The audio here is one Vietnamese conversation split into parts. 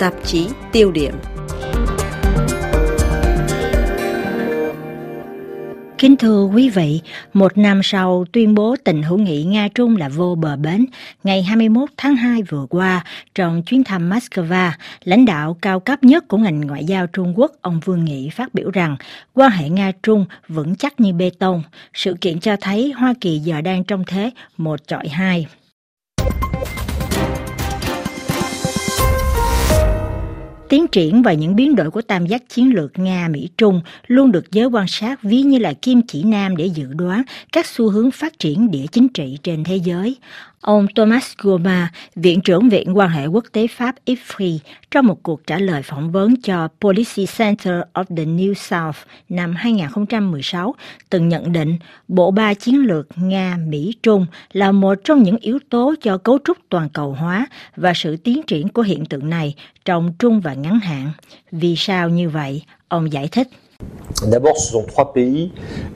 tạp chí tiêu điểm. Kính thưa quý vị, một năm sau tuyên bố tình hữu nghị Nga-Trung là vô bờ bến, ngày 21 tháng 2 vừa qua, trong chuyến thăm Moscow, lãnh đạo cao cấp nhất của ngành ngoại giao Trung Quốc, ông Vương Nghị phát biểu rằng quan hệ Nga-Trung vững chắc như bê tông. Sự kiện cho thấy Hoa Kỳ giờ đang trong thế một trọi hai. Tiến triển và những biến đổi của tam giác chiến lược Nga-Mỹ-Trung luôn được giới quan sát ví như là kim chỉ nam để dự đoán các xu hướng phát triển địa chính trị trên thế giới. Ông Thomas Goma, Viện trưởng Viện quan hệ quốc tế Pháp IFRI, trong một cuộc trả lời phỏng vấn cho Policy Center of the New South năm 2016, từng nhận định bộ ba chiến lược Nga-Mỹ-Trung là một trong những yếu tố cho cấu trúc toàn cầu hóa và sự tiến triển của hiện tượng này trong trung và ngắn hạn. Vì sao như vậy? Ông giải thích. D'abord, ce sont trois pays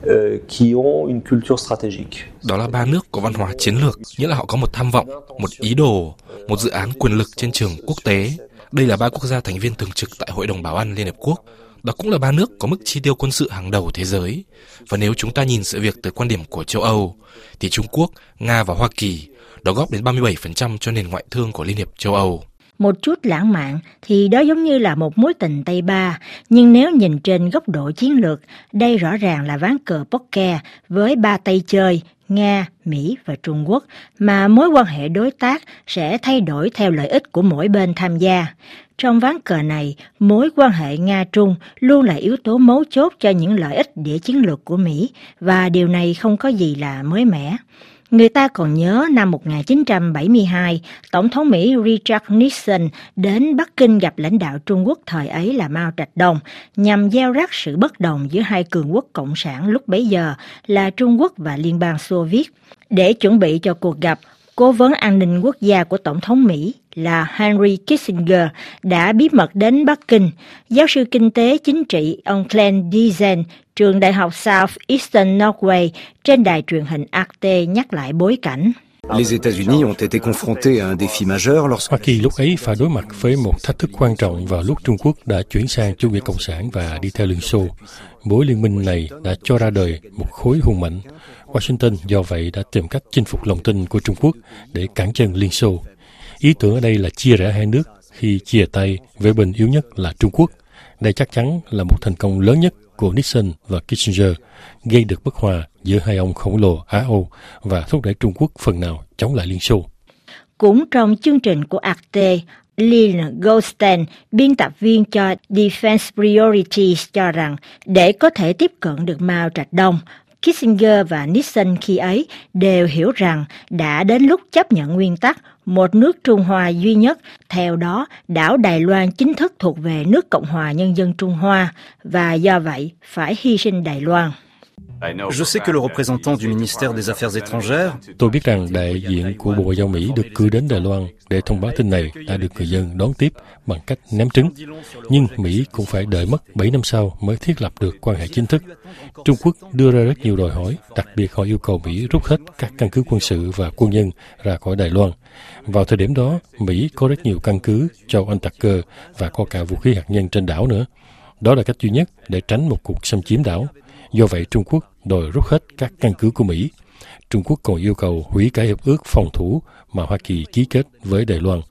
euh, qui ont une culture stratégique. Đó là ba nước có văn hóa chiến lược, nghĩa là họ có một tham vọng, một ý đồ, một dự án quyền lực trên trường quốc tế. Đây là ba quốc gia thành viên thường trực tại Hội đồng Bảo an Liên Hợp Quốc. Đó cũng là ba nước có mức chi tiêu quân sự hàng đầu thế giới. Và nếu chúng ta nhìn sự việc từ quan điểm của châu Âu, thì Trung Quốc, Nga và Hoa Kỳ đóng góp đến 37% cho nền ngoại thương của Liên hiệp châu Âu. Một chút lãng mạn thì đó giống như là một mối tình Tây Ba, nhưng nếu nhìn trên góc độ chiến lược, đây rõ ràng là ván cờ poker với ba tay chơi, Nga, Mỹ và Trung Quốc, mà mối quan hệ đối tác sẽ thay đổi theo lợi ích của mỗi bên tham gia. Trong ván cờ này, mối quan hệ Nga-Trung luôn là yếu tố mấu chốt cho những lợi ích địa chiến lược của Mỹ, và điều này không có gì là mới mẻ. Người ta còn nhớ năm 1972, Tổng thống Mỹ Richard Nixon đến Bắc Kinh gặp lãnh đạo Trung Quốc thời ấy là Mao Trạch Đông nhằm gieo rắc sự bất đồng giữa hai cường quốc cộng sản lúc bấy giờ là Trung Quốc và Liên bang Xô Viết. Để chuẩn bị cho cuộc gặp, cố vấn an ninh quốc gia của Tổng thống Mỹ là Henry Kissinger đã bí mật đến Bắc Kinh. Giáo sư kinh tế chính trị ông Glenn Deason, trường đại học Southeastern Norway trên đài truyền hình Arte nhắc lại bối cảnh. Les États-Unis ont été confrontés à un défi majeur lorsque Hoa Kỳ lúc ấy phải đối mặt với một thách thức quan trọng vào lúc Trung Quốc đã chuyển sang chủ nghĩa cộng sản và đi theo Liên Xô. Mối liên minh này đã cho ra đời một khối hùng mạnh. Washington do vậy đã tìm cách chinh phục lòng tin của Trung Quốc để cản chân Liên Xô. Ý tưởng ở đây là chia rẽ hai nước khi chia tay với bên yếu nhất là Trung Quốc. Đây chắc chắn là một thành công lớn nhất của Nixon và Kissinger, gây được bất hòa giữa hai ông khổng lồ Á-Âu và thúc đẩy Trung Quốc phần nào chống lại Liên Xô. Cũng trong chương trình của Arte, Lynn Goldstein, biên tập viên cho Defense Priorities cho rằng để có thể tiếp cận được Mao Trạch Đông, Kissinger và Nixon khi ấy đều hiểu rằng đã đến lúc chấp nhận nguyên tắc một nước Trung Hoa duy nhất, theo đó đảo Đài Loan chính thức thuộc về nước Cộng hòa Nhân dân Trung Hoa và do vậy phải hy sinh Đài Loan. Je sais que le représentant du ministère des Affaires étrangères Tôi biết rằng đại diện của Bộ Ngoại giao Mỹ được cử đến Đài Loan để thông báo tin này đã được người dân đón tiếp bằng cách ném trứng. Nhưng Mỹ cũng phải đợi mất 7 năm sau mới thiết lập được quan hệ chính thức. Trung Quốc đưa ra rất nhiều đòi hỏi, đặc biệt họ yêu cầu Mỹ rút hết các căn cứ quân sự và quân nhân ra khỏi Đài Loan. Vào thời điểm đó, Mỹ có rất nhiều căn cứ châu Antarctica và có cả vũ khí hạt nhân trên đảo nữa. Đó là cách duy nhất để tránh một cuộc xâm chiếm đảo. Do vậy, Trung Quốc đòi rút hết các căn cứ của Mỹ. Trung Quốc còn yêu cầu hủy cả hiệp ước phòng thủ mà Hoa Kỳ ký kết với Đài Loan.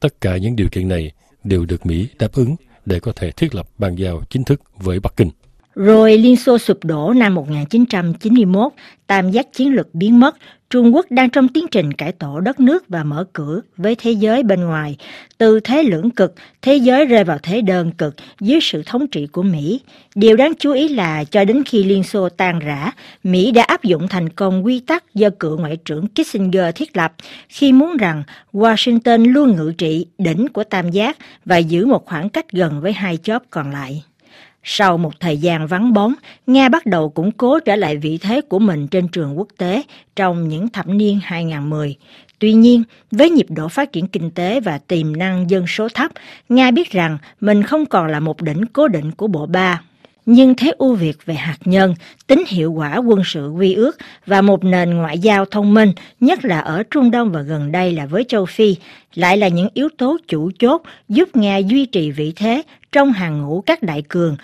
Tất cả những điều kiện này đều được Mỹ đáp ứng để có thể thiết lập bàn giao chính thức với Bắc Kinh. Rồi Liên Xô sụp đổ năm 1991, tam giác chiến lược biến mất, Trung Quốc đang trong tiến trình cải tổ đất nước và mở cửa với thế giới bên ngoài. Từ thế lưỡng cực, thế giới rơi vào thế đơn cực dưới sự thống trị của Mỹ. Điều đáng chú ý là cho đến khi Liên Xô tan rã, Mỹ đã áp dụng thành công quy tắc do cựu Ngoại trưởng Kissinger thiết lập khi muốn rằng Washington luôn ngự trị đỉnh của tam giác và giữ một khoảng cách gần với hai chóp còn lại. Sau một thời gian vắng bóng, Nga bắt đầu củng cố trở lại vị thế của mình trên trường quốc tế trong những thập niên 2010. Tuy nhiên, với nhịp độ phát triển kinh tế và tiềm năng dân số thấp, Nga biết rằng mình không còn là một đỉnh cố định của bộ ba. nhưng thế ưu việt về hạt nhân, tính hiệu quả quân sự quy ước và một nền ngoại giao thông minh, nhất là ở Trung Đông và gần đây là với châu Phi, lại là những yếu tố chủ chốt giúp Nga duy trì vị thế trong hàng ngũ các đại cường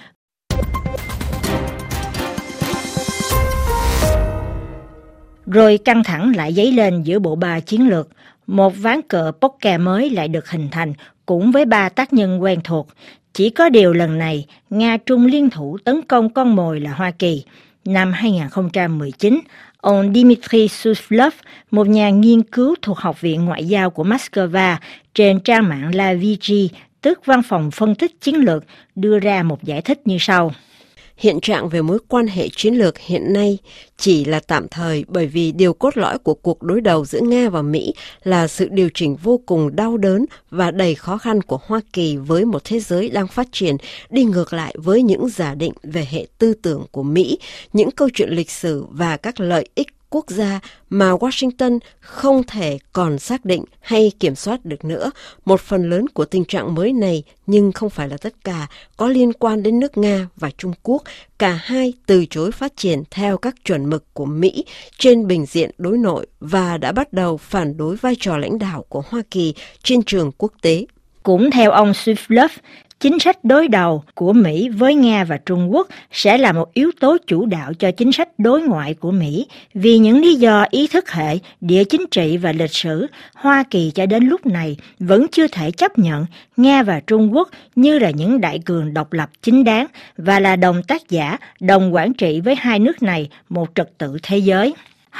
Rồi căng thẳng lại dấy lên giữa bộ ba chiến lược. Một ván cờ poker mới lại được hình thành, cũng với ba tác nhân quen thuộc. Chỉ có điều lần này, Nga-Trung liên thủ tấn công con mồi là Hoa Kỳ. Năm 2019, ông Dmitry Suslov, một nhà nghiên cứu thuộc Học viện Ngoại giao của Moscow, trên trang mạng La Vigi, tức văn phòng phân tích chiến lược, đưa ra một giải thích như sau hiện trạng về mối quan hệ chiến lược hiện nay chỉ là tạm thời bởi vì điều cốt lõi của cuộc đối đầu giữa Nga và Mỹ là sự điều chỉnh vô cùng đau đớn và đầy khó khăn của Hoa Kỳ với một thế giới đang phát triển đi ngược lại với những giả định về hệ tư tưởng của Mỹ, những câu chuyện lịch sử và các lợi ích quốc gia mà Washington không thể còn xác định hay kiểm soát được nữa. Một phần lớn của tình trạng mới này, nhưng không phải là tất cả, có liên quan đến nước Nga và Trung Quốc. Cả hai từ chối phát triển theo các chuẩn mực của Mỹ trên bình diện đối nội và đã bắt đầu phản đối vai trò lãnh đạo của Hoa Kỳ trên trường quốc tế. Cũng theo ông Swiftlove, chính sách đối đầu của Mỹ với Nga và Trung Quốc sẽ là một yếu tố chủ đạo cho chính sách đối ngoại của Mỹ vì những lý do ý thức hệ, địa chính trị và lịch sử, Hoa Kỳ cho đến lúc này vẫn chưa thể chấp nhận Nga và Trung Quốc như là những đại cường độc lập chính đáng và là đồng tác giả, đồng quản trị với hai nước này một trật tự thế giới.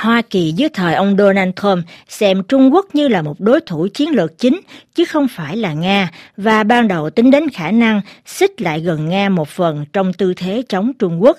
Hoa Kỳ dưới thời ông Donald Trump xem Trung Quốc như là một đối thủ chiến lược chính, chứ không phải là Nga, và ban đầu tính đến khả năng xích lại gần Nga một phần trong tư thế chống Trung Quốc.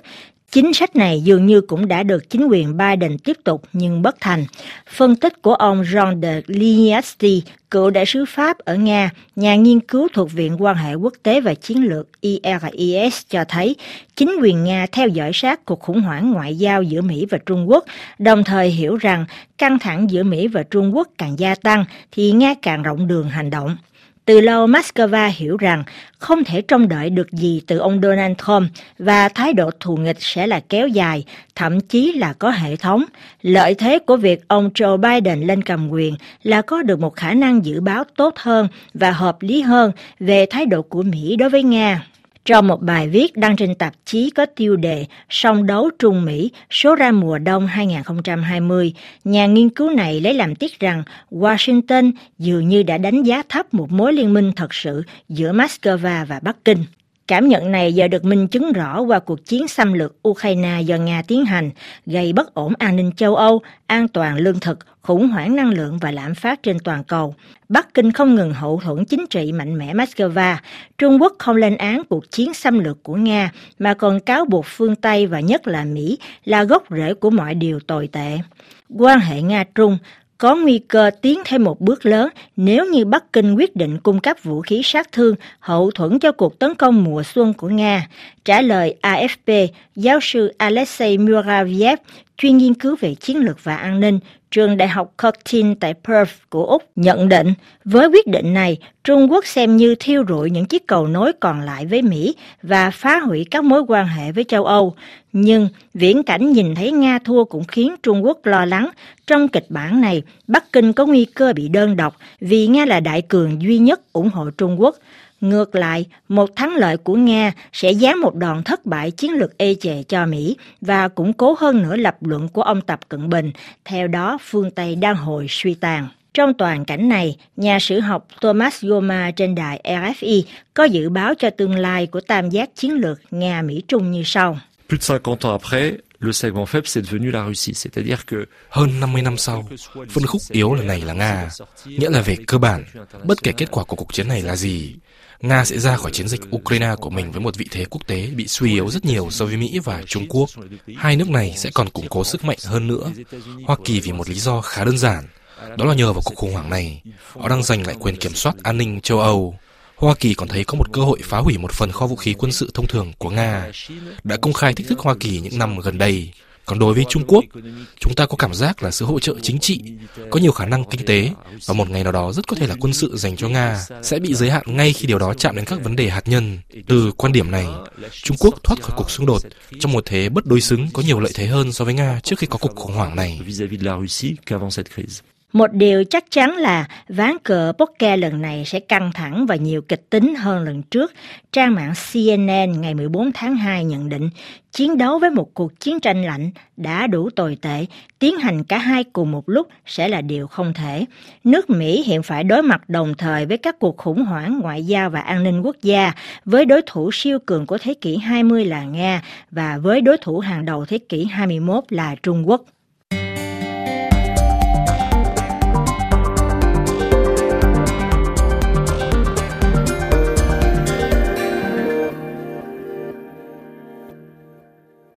Chính sách này dường như cũng đã được chính quyền Biden tiếp tục nhưng bất thành. Phân tích của ông Jean de Lignasti, cựu đại sứ Pháp ở Nga, nhà nghiên cứu thuộc Viện quan hệ quốc tế và chiến lược IRIS cho thấy chính quyền Nga theo dõi sát cuộc khủng hoảng ngoại giao giữa Mỹ và Trung Quốc, đồng thời hiểu rằng căng thẳng giữa Mỹ và Trung Quốc càng gia tăng thì Nga càng rộng đường hành động. Từ lâu Moscow hiểu rằng không thể trông đợi được gì từ ông Donald Trump và thái độ thù nghịch sẽ là kéo dài, thậm chí là có hệ thống. Lợi thế của việc ông Joe Biden lên cầm quyền là có được một khả năng dự báo tốt hơn và hợp lý hơn về thái độ của Mỹ đối với Nga. Trong một bài viết đăng trên tạp chí có tiêu đề Song đấu Trung Mỹ số ra mùa đông 2020, nhà nghiên cứu này lấy làm tiếc rằng Washington dường như đã đánh giá thấp một mối liên minh thật sự giữa Moscow và Bắc Kinh. Cảm nhận này giờ được minh chứng rõ qua cuộc chiến xâm lược Ukraine do Nga tiến hành, gây bất ổn an ninh châu Âu, an toàn lương thực, khủng hoảng năng lượng và lạm phát trên toàn cầu. Bắc Kinh không ngừng hậu thuẫn chính trị mạnh mẽ Moscow. Trung Quốc không lên án cuộc chiến xâm lược của Nga, mà còn cáo buộc phương Tây và nhất là Mỹ là gốc rễ của mọi điều tồi tệ. Quan hệ Nga-Trung có nguy cơ tiến thêm một bước lớn nếu như Bắc Kinh quyết định cung cấp vũ khí sát thương hậu thuẫn cho cuộc tấn công mùa xuân của Nga. Trả lời AFP, giáo sư Alexei Muraviev, chuyên nghiên cứu về chiến lược và an ninh, trường đại học Curtin tại Perth của Úc nhận định, với quyết định này, Trung Quốc xem như thiêu rụi những chiếc cầu nối còn lại với Mỹ và phá hủy các mối quan hệ với châu Âu. Nhưng viễn cảnh nhìn thấy Nga thua cũng khiến Trung Quốc lo lắng. Trong kịch bản này, Bắc Kinh có nguy cơ bị đơn độc vì Nga là đại cường duy nhất ủng hộ Trung Quốc. Ngược lại, một thắng lợi của Nga sẽ giáng một đòn thất bại chiến lược ê chề cho Mỹ và củng cố hơn nữa lập luận của ông Tập Cận Bình, theo đó phương Tây đang hồi suy tàn. Trong toàn cảnh này, nhà sử học Thomas Goma trên đài RFI có dự báo cho tương lai của tam giác chiến lược Nga-Mỹ-Trung như sau. Plus de 50 ans après, le segment faible c'est devenu la Russie, c'est-à-dire que hơn 50 năm sau, phân khúc yếu lần này là Nga, nghĩa là về cơ bản, bất kể kết quả của cuộc chiến này là gì, Nga sẽ ra khỏi chiến dịch Ukraine của mình với một vị thế quốc tế bị suy yếu rất nhiều so với Mỹ và Trung Quốc. Hai nước này sẽ còn củng cố sức mạnh hơn nữa. Hoa Kỳ vì một lý do khá đơn giản, đó là nhờ vào cuộc khủng hoảng này, họ đang giành lại quyền kiểm soát an ninh châu Âu. Hoa Kỳ còn thấy có một cơ hội phá hủy một phần kho vũ khí quân sự thông thường của Nga, đã công khai thách thức Hoa Kỳ những năm gần đây. Còn đối với Trung Quốc, chúng ta có cảm giác là sự hỗ trợ chính trị, có nhiều khả năng kinh tế và một ngày nào đó rất có thể là quân sự dành cho Nga sẽ bị giới hạn ngay khi điều đó chạm đến các vấn đề hạt nhân. Từ quan điểm này, Trung Quốc thoát khỏi cuộc xung đột trong một thế bất đối xứng có nhiều lợi thế hơn so với Nga trước khi có cuộc khủng hoảng này. Một điều chắc chắn là ván cờ poker lần này sẽ căng thẳng và nhiều kịch tính hơn lần trước. Trang mạng CNN ngày 14 tháng 2 nhận định chiến đấu với một cuộc chiến tranh lạnh đã đủ tồi tệ, tiến hành cả hai cùng một lúc sẽ là điều không thể. Nước Mỹ hiện phải đối mặt đồng thời với các cuộc khủng hoảng ngoại giao và an ninh quốc gia, với đối thủ siêu cường của thế kỷ 20 là Nga và với đối thủ hàng đầu thế kỷ 21 là Trung Quốc.